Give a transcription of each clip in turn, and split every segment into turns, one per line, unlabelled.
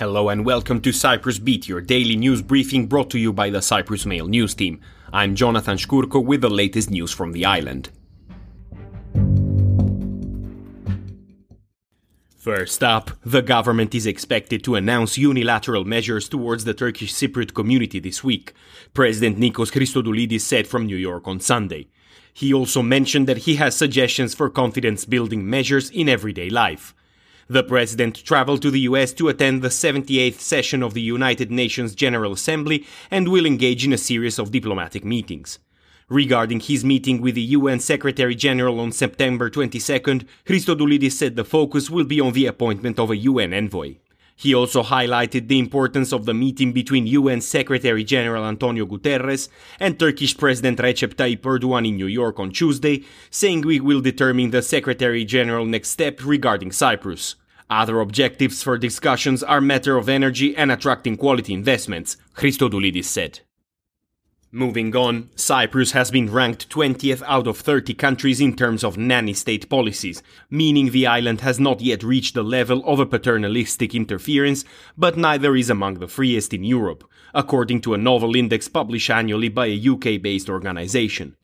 Hello and welcome to Cyprus Beat, your daily news briefing brought to you by the Cyprus Mail news team. I'm Jonathan Shkurko with the latest news from the island. First up, the government is expected to announce unilateral measures towards the Turkish Cypriot community this week, President Nikos Christodoulides said from New York on Sunday. He also mentioned that he has suggestions for confidence building measures in everyday life. The president traveled to the US to attend the 78th session of the United Nations General Assembly and will engage in a series of diplomatic meetings. Regarding his meeting with the UN Secretary General on September 22nd, Christodoulides said the focus will be on the appointment of a UN envoy. He also highlighted the importance of the meeting between UN Secretary General Antonio Guterres and Turkish President Recep Tayyip Erdogan in New York on Tuesday, saying we will determine the Secretary General next step regarding Cyprus. Other objectives for discussions are matter of energy and attracting quality investments, Christodoulides said. Moving on, Cyprus has been ranked 20th out of 30 countries in terms of nanny state policies, meaning the island has not yet reached the level of a paternalistic interference, but neither is among the freest in Europe, according to a novel index published annually by a UK based organization.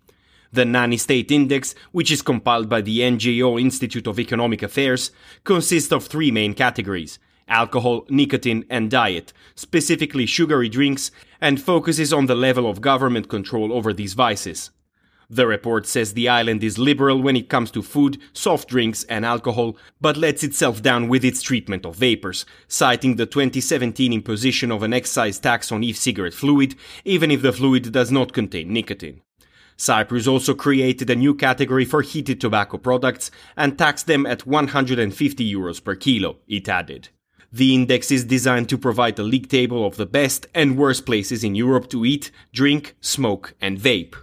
The Nanny State Index, which is compiled by the NGO Institute of Economic Affairs, consists of three main categories alcohol, nicotine, and diet, specifically sugary drinks, and focuses on the level of government control over these vices. The report says the island is liberal when it comes to food, soft drinks, and alcohol, but lets itself down with its treatment of vapers, citing the 2017 imposition of an excise tax on e cigarette fluid, even if the fluid does not contain nicotine. Cyprus also created a new category for heated tobacco products and taxed them at 150 euros per kilo, it added. The index is designed to provide a league table of the best and worst places in Europe to eat, drink, smoke, and vape.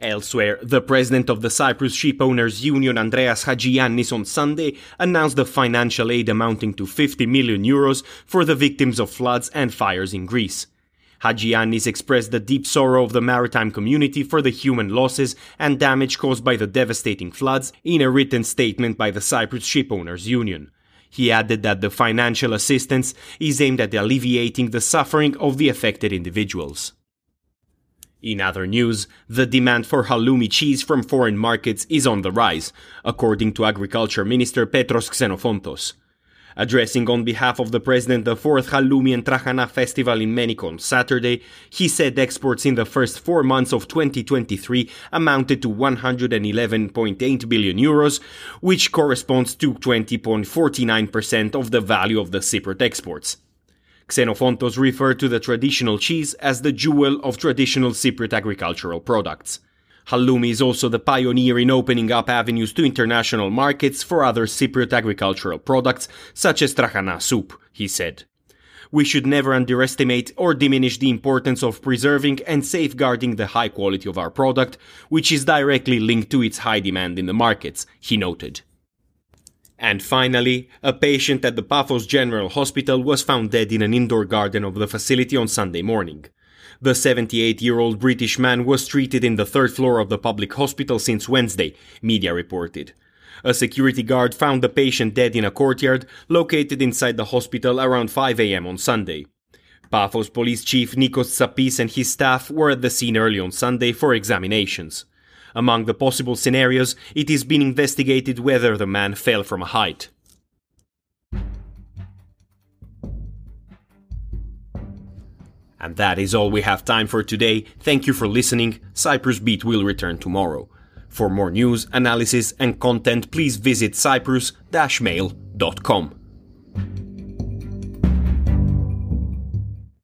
Elsewhere, the president of the Cyprus Ship Owners Union, Andreas Hadjiyiannis, on Sunday announced the financial aid amounting to 50 million euros for the victims of floods and fires in Greece. Hadjiyiannis expressed the deep sorrow of the maritime community for the human losses and damage caused by the devastating floods in a written statement by the Cyprus Shipowners Union. He added that the financial assistance is aimed at alleviating the suffering of the affected individuals. In other news, the demand for halloumi cheese from foreign markets is on the rise, according to Agriculture Minister Petros Xenophontos. Addressing on behalf of the president the fourth Halloumi and Trachana festival in Menik on Saturday, he said exports in the first four months of 2023 amounted to 111.8 billion euros, which corresponds to 20.49% of the value of the Cypriot exports. Xenophontos referred to the traditional cheese as the jewel of traditional Cypriot agricultural products. Halloumi is also the pioneer in opening up avenues to international markets for other Cypriot agricultural products, such as trachana soup, he said. We should never underestimate or diminish the importance of preserving and safeguarding the high quality of our product, which is directly linked to its high demand in the markets, he noted. And finally, a patient at the Paphos General Hospital was found dead in an indoor garden of the facility on Sunday morning. The 78 year old British man was treated in the third floor of the public hospital since Wednesday, media reported. A security guard found the patient dead in a courtyard located inside the hospital around 5 a.m. on Sunday. Paphos Police Chief Nikos Tsapis and his staff were at the scene early on Sunday for examinations. Among the possible scenarios, it is being investigated whether the man fell from a height. And that is all we have time for today. Thank you for listening. Cyprus Beat will return tomorrow. For more news, analysis, and content, please visit cyprus-mail.com.